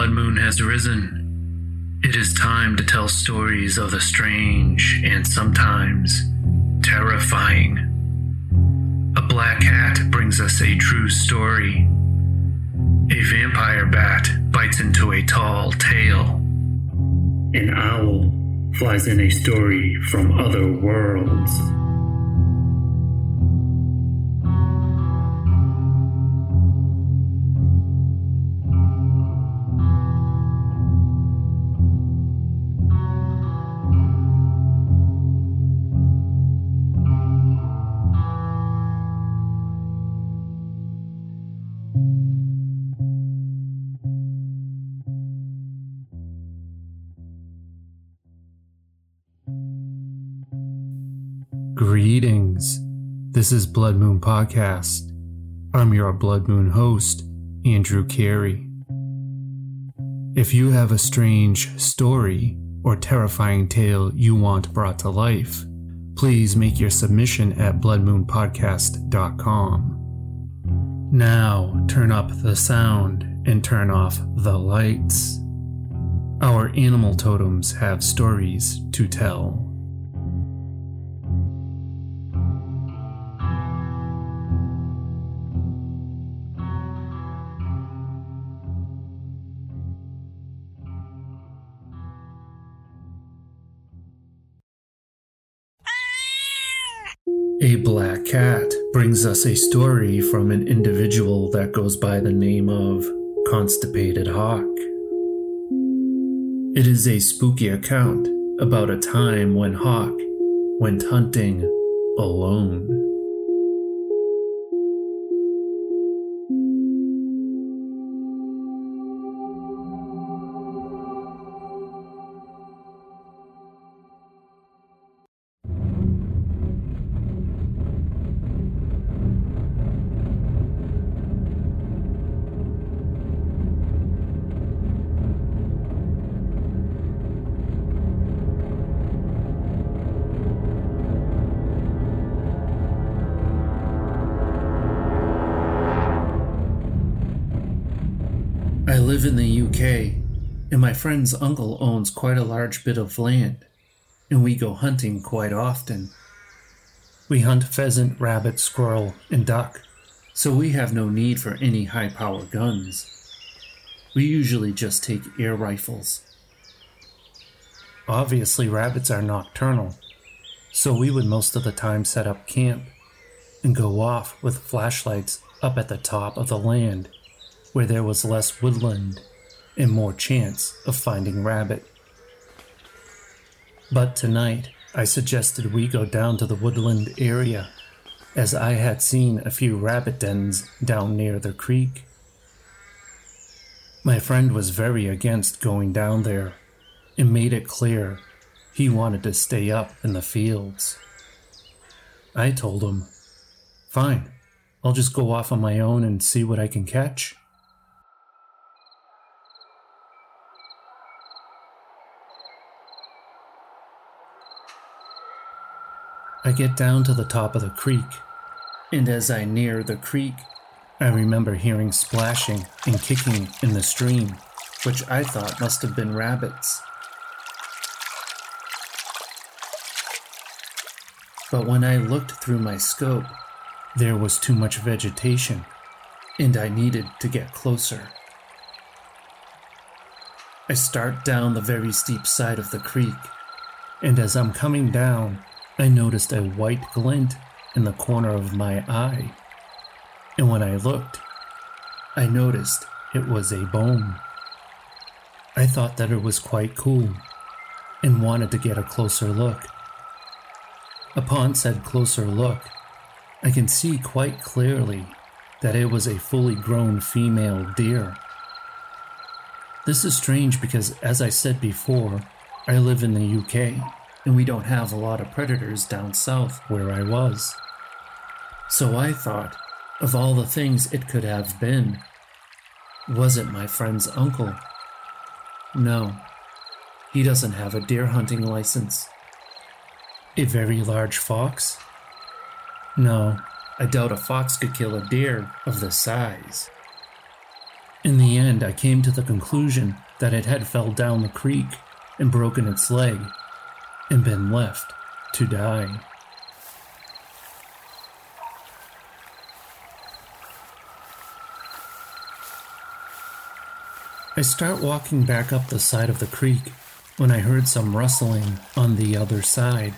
blood moon has risen. It is time to tell stories of the strange and sometimes terrifying. A black cat brings us a true story. A vampire bat bites into a tall tale. An owl flies in a story from other worlds. This is Blood Moon Podcast. I'm your Blood Moon host, Andrew Carey. If you have a strange story or terrifying tale you want brought to life, please make your submission at bloodmoonpodcast.com. Now turn up the sound and turn off the lights. Our animal totems have stories to tell. A black cat brings us a story from an individual that goes by the name of Constipated Hawk. It is a spooky account about a time when Hawk went hunting alone. Live in the UK, and my friend's uncle owns quite a large bit of land, and we go hunting quite often. We hunt pheasant, rabbit, squirrel, and duck, so we have no need for any high power guns. We usually just take air rifles. Obviously, rabbits are nocturnal, so we would most of the time set up camp and go off with flashlights up at the top of the land where there was less woodland and more chance of finding rabbit. But tonight, I suggested we go down to the woodland area, as I had seen a few rabbit dens down near the creek. My friend was very against going down there and made it clear he wanted to stay up in the fields. I told him, Fine, I'll just go off on my own and see what I can catch. I get down to the top of the creek, and as I near the creek, I remember hearing splashing and kicking in the stream, which I thought must have been rabbits. But when I looked through my scope, there was too much vegetation, and I needed to get closer. I start down the very steep side of the creek, and as I'm coming down, I noticed a white glint in the corner of my eye. And when I looked, I noticed it was a bone. I thought that it was quite cool and wanted to get a closer look. Upon said closer look, I can see quite clearly that it was a fully grown female deer. This is strange because, as I said before, I live in the UK and we don't have a lot of predators down south where I was. So I thought, of all the things it could have been, was it my friend's uncle? No, he doesn't have a deer hunting license. A very large fox? No, I doubt a fox could kill a deer of this size. In the end, I came to the conclusion that it had fell down the creek and broken its leg and been left to die. I start walking back up the side of the creek when I heard some rustling on the other side.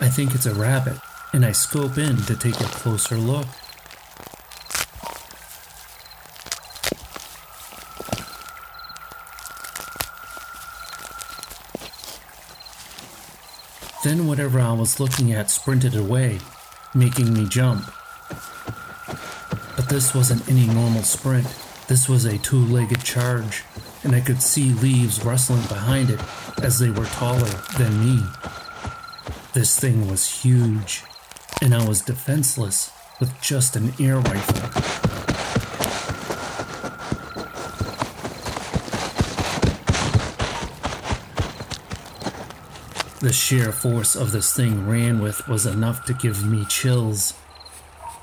I think it's a rabbit, and I scope in to take a closer look. Then whatever I was looking at sprinted away, making me jump. But this wasn't any normal sprint. This was a two legged charge, and I could see leaves rustling behind it as they were taller than me. This thing was huge, and I was defenseless with just an air rifle. The sheer force of this thing ran with was enough to give me chills.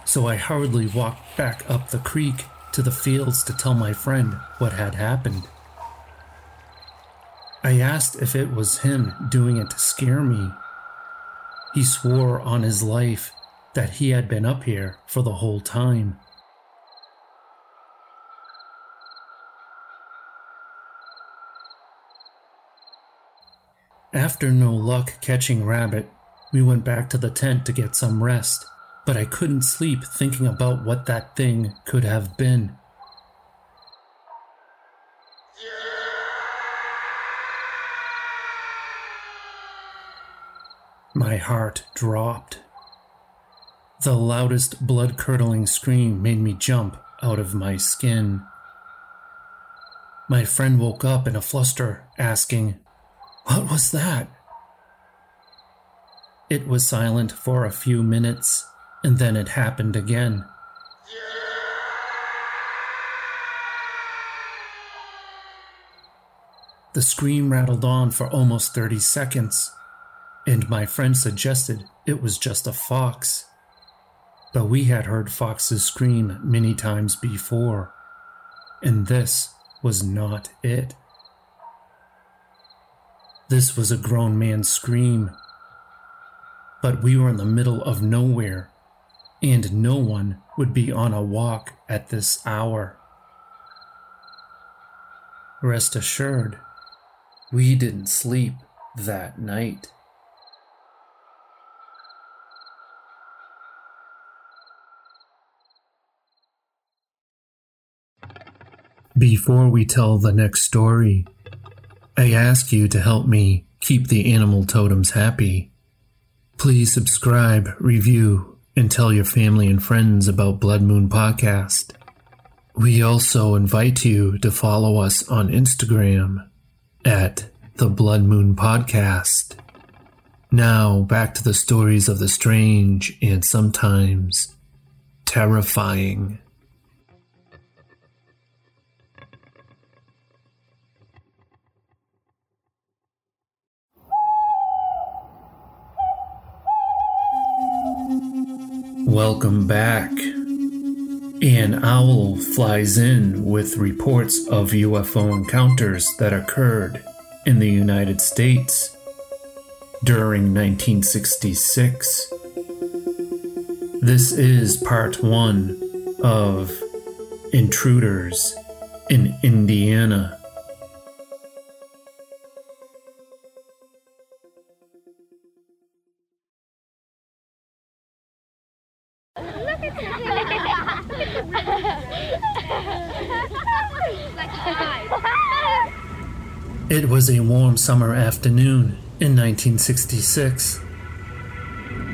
So I hurriedly walked back up the creek to the fields to tell my friend what had happened. I asked if it was him doing it to scare me. He swore on his life that he had been up here for the whole time. After no luck catching rabbit, we went back to the tent to get some rest, but I couldn't sleep thinking about what that thing could have been. My heart dropped. The loudest blood curdling scream made me jump out of my skin. My friend woke up in a fluster, asking, what was that? It was silent for a few minutes, and then it happened again. The scream rattled on for almost 30 seconds, and my friend suggested it was just a fox. But we had heard foxes scream many times before, and this was not it. This was a grown man's scream. But we were in the middle of nowhere, and no one would be on a walk at this hour. Rest assured, we didn't sleep that night. Before we tell the next story, I ask you to help me keep the animal totems happy. Please subscribe, review, and tell your family and friends about Blood Moon Podcast. We also invite you to follow us on Instagram at the Blood Moon Podcast. Now, back to the stories of the strange and sometimes terrifying. Welcome back. An owl flies in with reports of UFO encounters that occurred in the United States during 1966. This is part one of Intruders in Indiana. Was a warm summer afternoon in 1966.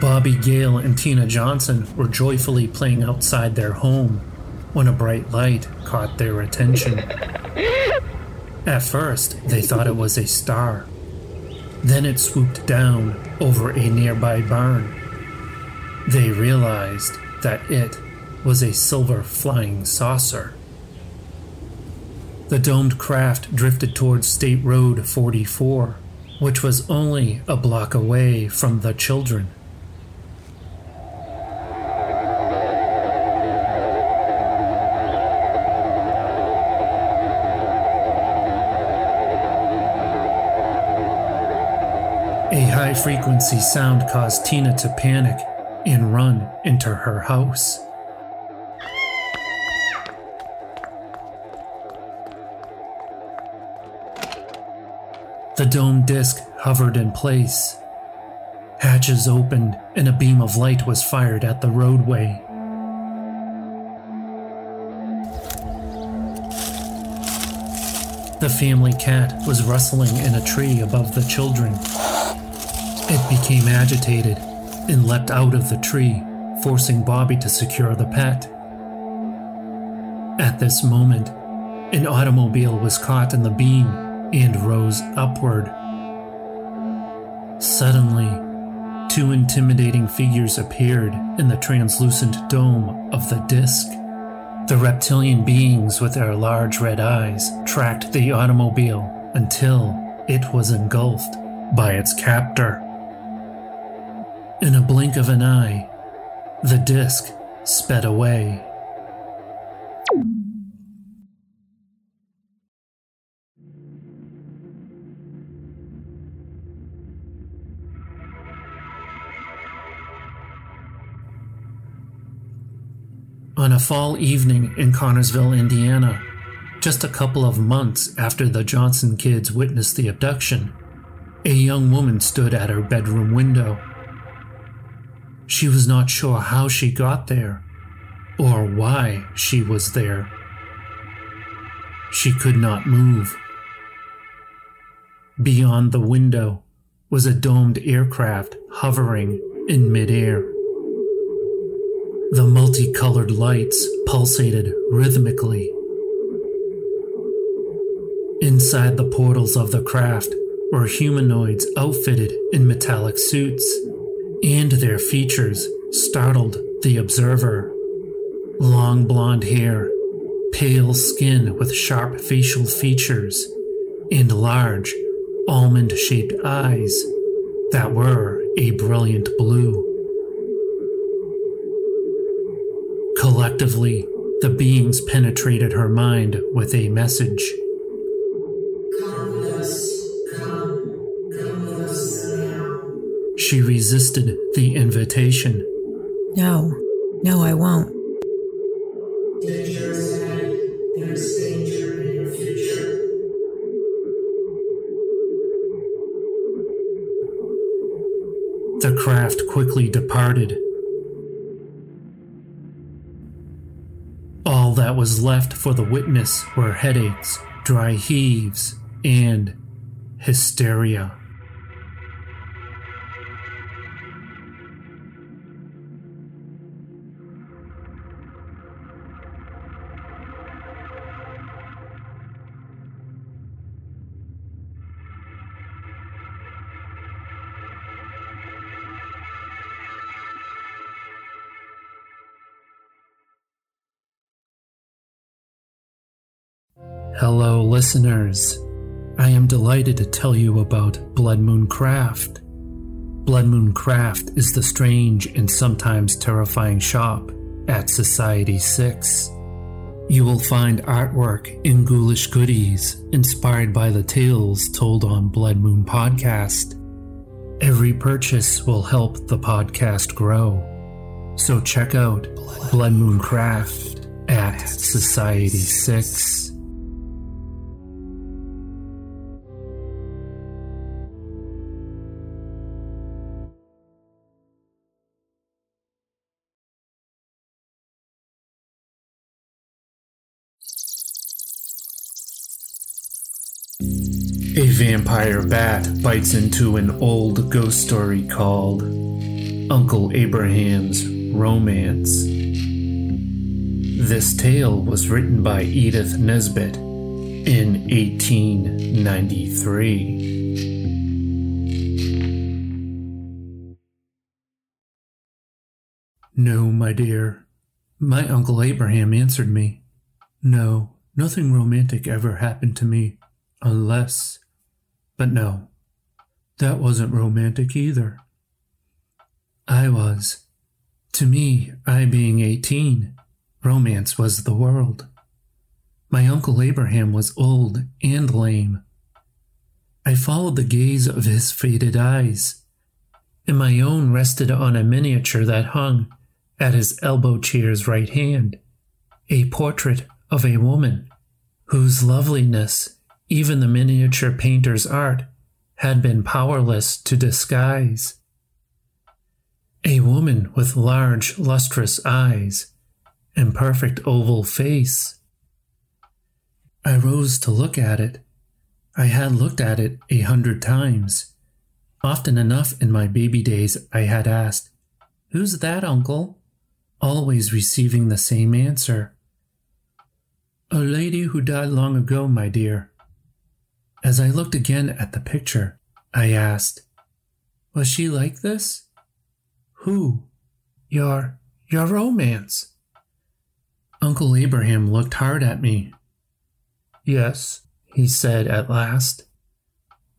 Bobby Gale and Tina Johnson were joyfully playing outside their home when a bright light caught their attention. At first, they thought it was a star. Then it swooped down over a nearby barn. They realized that it was a silver flying saucer. The domed craft drifted towards State Road 44, which was only a block away from the children. A high frequency sound caused Tina to panic and run into her house. The dome disc hovered in place. Hatches opened and a beam of light was fired at the roadway. The family cat was rustling in a tree above the children. It became agitated and leapt out of the tree, forcing Bobby to secure the pet. At this moment, an automobile was caught in the beam and rose upward. Suddenly, two intimidating figures appeared in the translucent dome of the disk. The reptilian beings with their large red eyes tracked the automobile until it was engulfed by its captor. In a blink of an eye, the disk sped away. On a fall evening in Connersville, Indiana, just a couple of months after the Johnson kids witnessed the abduction, a young woman stood at her bedroom window she was not sure how she got there or why she was there. She could not move. Beyond the window was a domed aircraft hovering in midair. The multicolored lights pulsated rhythmically. Inside the portals of the craft were humanoids outfitted in metallic suits and their features startled the observer. Long blonde hair, pale skin with sharp facial features, and large, almond shaped eyes that were a brilliant blue. Collectively, the beings penetrated her mind with a message. She resisted the invitation. No, no, I won't. Danger ahead. There's danger in the future. The craft quickly departed. That was left for the witness were headaches, dry heaves, and hysteria. Hello, listeners. I am delighted to tell you about Blood Moon Craft. Blood Moon Craft is the strange and sometimes terrifying shop at Society 6. You will find artwork and ghoulish goodies inspired by the tales told on Blood Moon Podcast. Every purchase will help the podcast grow. So check out Blood Moon Craft at Society 6. A vampire bat bites into an old ghost story called Uncle Abraham's Romance. This tale was written by Edith Nesbit in 1893. No, my dear. My Uncle Abraham answered me. No, nothing romantic ever happened to me, unless but no, that wasn't romantic either. I was. To me, I being 18, romance was the world. My Uncle Abraham was old and lame. I followed the gaze of his faded eyes, and my own rested on a miniature that hung at his elbow chair's right hand, a portrait of a woman whose loveliness even the miniature painter's art had been powerless to disguise. A woman with large, lustrous eyes and perfect oval face. I rose to look at it. I had looked at it a hundred times. Often enough in my baby days, I had asked, Who's that, uncle? Always receiving the same answer A lady who died long ago, my dear. As I looked again at the picture, I asked, Was she like this? Who? Your, your romance. Uncle Abraham looked hard at me. Yes, he said at last.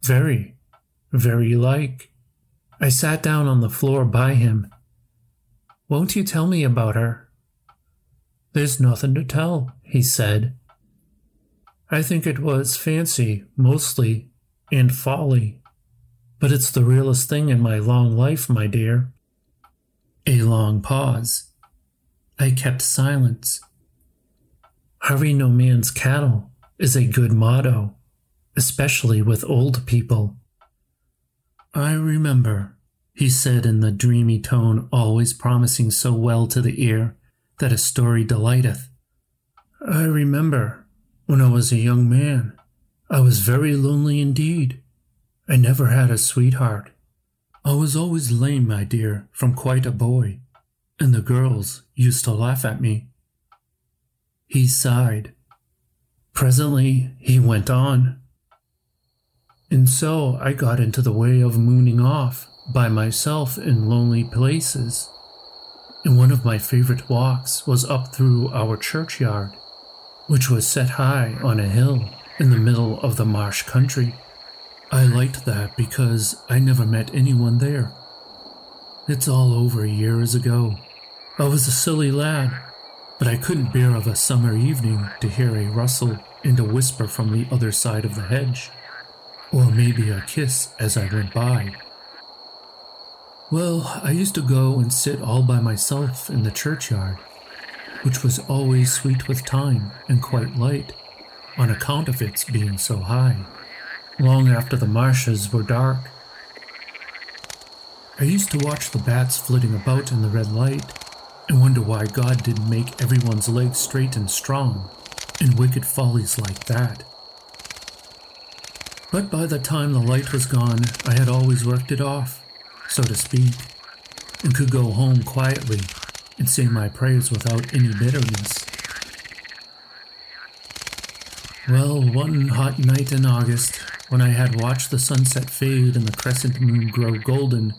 Very, very like. I sat down on the floor by him. Won't you tell me about her? There's nothing to tell, he said. I think it was fancy, mostly, and folly. But it's the realest thing in my long life, my dear. A long pause. I kept silence. Hurry no man's cattle is a good motto, especially with old people. I remember, he said in the dreamy tone always promising so well to the ear that a story delighteth. I remember when I was a young man, I was very lonely indeed. I never had a sweetheart. I was always lame, my dear, from quite a boy, and the girls used to laugh at me. He sighed. Presently, he went on. And so I got into the way of mooning off by myself in lonely places. And one of my favorite walks was up through our churchyard which was set high on a hill in the middle of the marsh country. I liked that because I never met anyone there. It's all over years ago. I was a silly lad, but I couldn't bear of a summer evening to hear a rustle and a whisper from the other side of the hedge, or maybe a kiss as I went by. Well, I used to go and sit all by myself in the churchyard which was always sweet with thyme and quite light, on account of its being so high, long after the marshes were dark. I used to watch the bats flitting about in the red light and wonder why God didn't make everyone's legs straight and strong in wicked follies like that. But by the time the light was gone, I had always worked it off, so to speak, and could go home quietly and say my prayers without any bitterness. Well, one hot night in August, when I had watched the sunset fade and the crescent moon grow golden,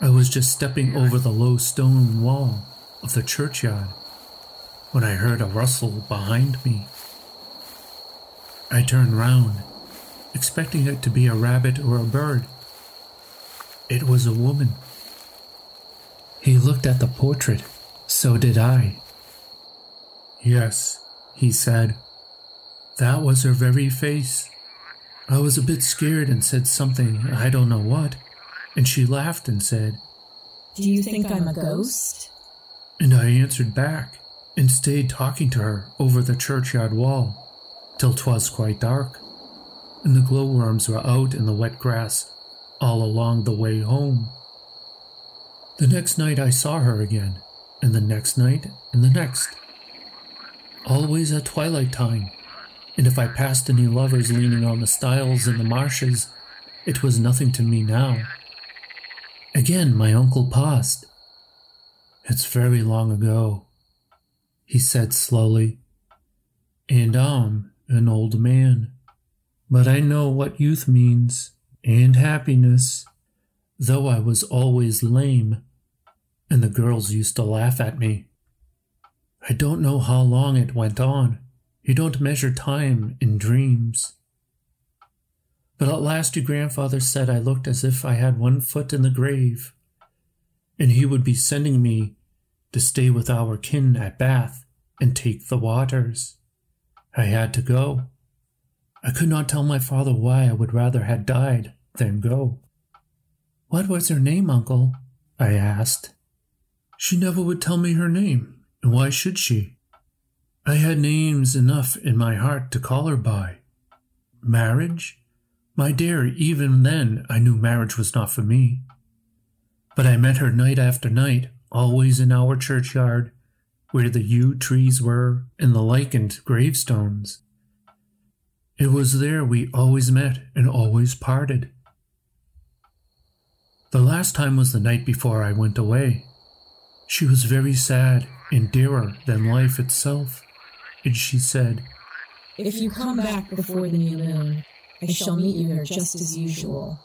I was just stepping over the low stone wall of the churchyard when I heard a rustle behind me. I turned round, expecting it to be a rabbit or a bird. It was a woman. He looked at the portrait. So did I. Yes, he said. That was her very face. I was a bit scared and said something, I don't know what, and she laughed and said, Do you think I'm a ghost? And I answered back and stayed talking to her over the churchyard wall till 'twas quite dark, and the glowworms were out in the wet grass all along the way home. The next night I saw her again, and the next night, and the next. Always at twilight time, and if I passed any lovers leaning on the stiles in the marshes, it was nothing to me now. Again my uncle paused. It's very long ago, he said slowly, and I'm an old man. But I know what youth means, and happiness though I was always lame, and the girls used to laugh at me. I don't know how long it went on. You don't measure time in dreams. But at last your grandfather said I looked as if I had one foot in the grave, and he would be sending me to stay with our kin at Bath and take the waters. I had to go. I could not tell my father why I would rather had died than go. What was her name, uncle? I asked. She never would tell me her name, and why should she? I had names enough in my heart to call her by. Marriage? My dear, even then I knew marriage was not for me. But I met her night after night, always in our churchyard, where the yew trees were and the lichened gravestones. It was there we always met and always parted. The last time was the night before I went away. She was very sad and dearer than life itself, and she said, If you come back before the new moon, I shall meet you here just as usual.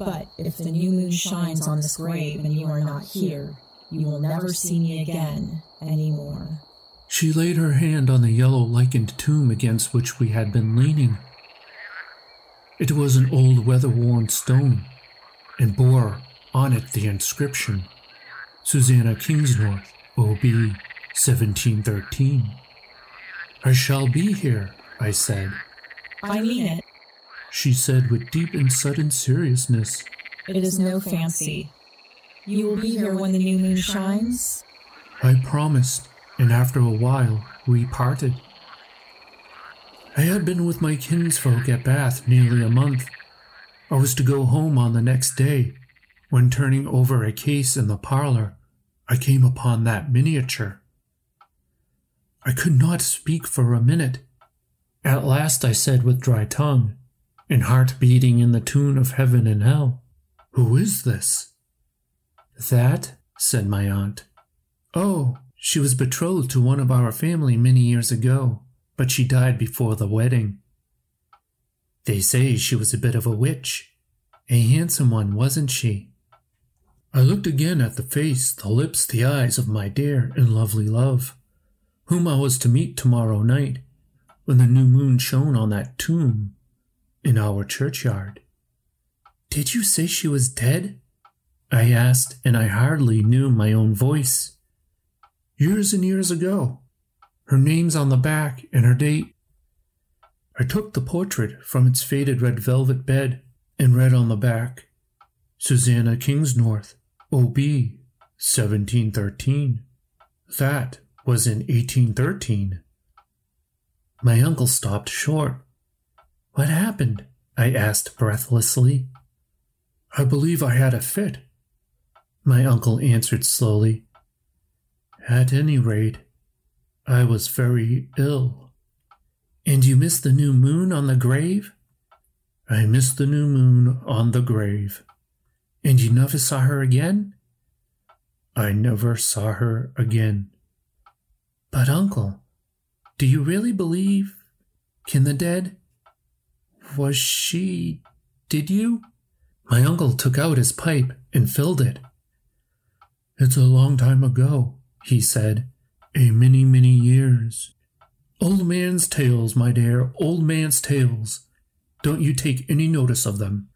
But if the new moon shines on this grave and you are not here, you will never see me again any more. She laid her hand on the yellow lichened tomb against which we had been leaning. It was an old weather worn stone, and bore on it the inscription Susanna Kingsnorth, O.B. 1713. I shall be here, I said. I mean it. She said with deep and sudden seriousness. It is no fancy. You will be here when the new moon shines? I promised, and after a while we parted. I had been with my kinsfolk at Bath nearly a month. I was to go home on the next day, when turning over a case in the parlor, I came upon that miniature. I could not speak for a minute. At last I said with dry tongue, and heart beating in the tune of heaven and hell, Who is this? That, said my aunt. Oh, she was betrothed to one of our family many years ago, but she died before the wedding. They say she was a bit of a witch. A handsome one, wasn't she? I looked again at the face, the lips, the eyes of my dear and lovely love, whom I was to meet tomorrow night when the new moon shone on that tomb in our churchyard. Did you say she was dead? I asked, and I hardly knew my own voice. Years and years ago. Her name's on the back and her date. I took the portrait from its faded red velvet bed and read on the back Susanna Kingsnorth, O.B., 1713. That was in 1813. My uncle stopped short what happened? I asked breathlessly. I believe I had a fit. My uncle answered slowly. At any rate, I was very ill. And you missed the new moon on the grave? I missed the new moon on the grave. And you never saw her again? I never saw her again. But, uncle, do you really believe? Can the dead? Was she. Did you? My uncle took out his pipe and filled it. It's a long time ago, he said. A many, many years. Old man's tales, my dear, old man's tales. Don't you take any notice of them.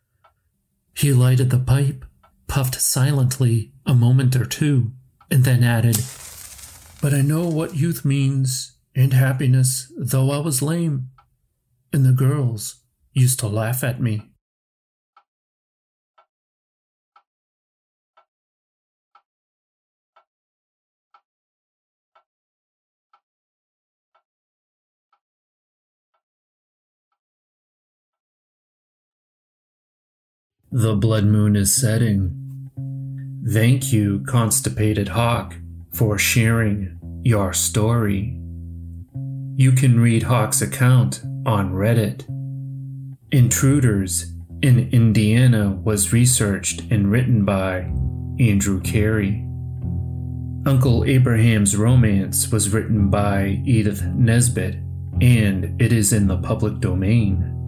He lighted the pipe, puffed silently a moment or two, and then added, But I know what youth means, and happiness, though I was lame. And the girls, used to laugh at me. The blood moon is setting. Thank you, Constipated Hawk, for sharing your story. You can read Hawk's account on Reddit Intruders in Indiana was researched and written by Andrew Carey. Uncle Abraham's Romance was written by Edith Nesbit and it is in the public domain.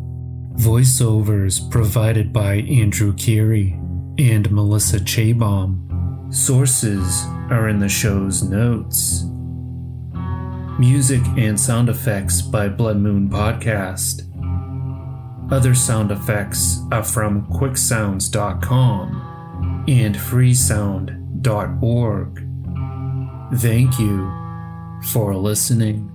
Voiceovers provided by Andrew Carey and Melissa Chabom. Sources are in the show's notes. Music and sound effects by Blood Moon Podcast. Other sound effects are from quicksounds.com and freesound.org. Thank you for listening.